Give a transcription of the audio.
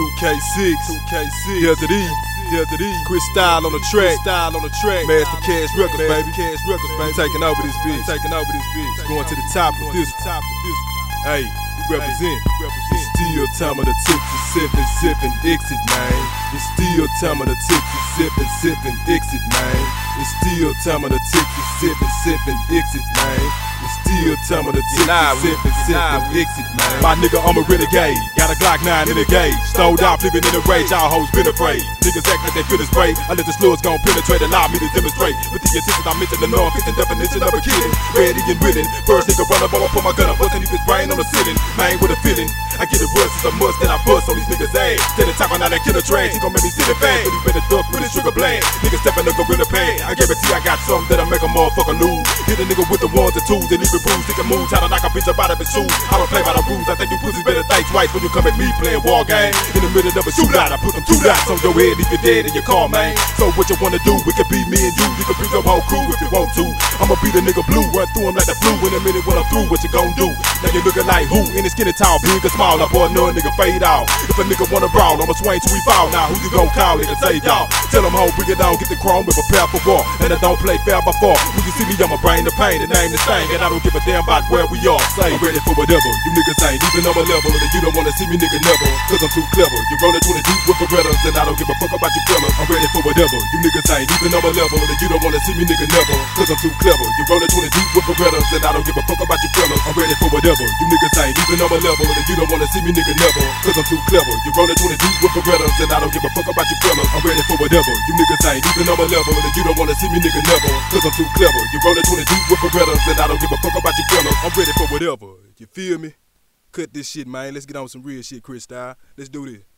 2K6, 2K6, here to thee, here to thee. Chris Style on the track, style on the track. Master Cash Records, baby, Cash Records, baby. Taking over this bitch, taking over this bitch. Going to the top of this, top of this. Hey, we represent. It's still time of the tipsy sippin', sippin' Dixit, man. It's still time of the tipsy sippin', sippin' Dixit, man. It's still time of the tipsy sippin', sippin' Dixit, man. It's still time of the tipsy sippin', sippin' Dixit, man. My nigga, I'm a renegade. Got a Glock 9 in the gauge. Stowed out, living in a rage. All hoes been afraid. Niggas act like they feel spray. I let the slugs gon' penetrate, allow me to demonstrate. With the intentions I mentioned, the non-fiction definition of a kid. Ready and willing. First nigga run up, I'ma put my gun up, bustin' his brain on the ceiling. Man with a feeling. I get a rush, it's a must, then I bust on these niggas' ass. Steady talking out that killer trash, he gon' make me sit it fast. But he better duck with his sugar blast. Niggas stepping up in the pad. I guarantee I got something that'll make a motherfucker lose. Hit a nigga with the ones and twos, and even bruise, thinking moves, how to knock a bitch up out of his shoes. I don't play by the rules, I think you pussies better think twice when you come at me playing war game. In the middle of a shootout, I put them two dots on your head, leave you're dead in your car, man. So what you wanna do? We could be me and you, you could bring your whole crew if you want to. I'ma be the nigga blue, run through him like the flu. In a minute when I'm through, what you gon' do? Now you looking like who? In the skinny tall, big or small, I boy, no nigga fade out. If a nigga wanna brawl, I'ma swing till we fall. Now who you gon' call to save y'all? Tell them hoe, bring it down, get the chrome and prepare for war. And I don't play fair before. When you see me, I'ma bring the pain, the name the same. And I don't give a damn about where we are. Say, I'm ready for whatever. You niggas ain't even on my level. And you don't wanna see me, nigga, never. Cause I'm too clever. You rollin' 20 deep with Berettas, and I don't give a fuck about your fellas. I'm ready for whatever. You niggas ain't even on my level. And you don't wanna see me, nigga, never. Cause I'm too clever. You rollin' 20 deep with Berettas, and I don't give a fuck about your fellas. I'm ready for whatever. You niggas ain't even on my level. And you don't wanna see me, nigga, never. Cause I'm too clever. You rollin' 20 deep with Berettas, and I don't give a fuck about your fellas. I'm ready for whatever. You niggas ain't even on my level. And you don't wanna see me, nigga, never. Cause I'm too clever. You rollin' 20 deep with Berettas, and I don't give a fuck about your fellas. I'm ready for whatever. You feel me? Cut this shit, man. Let's get on some real shit, Chris Style. Let's do this.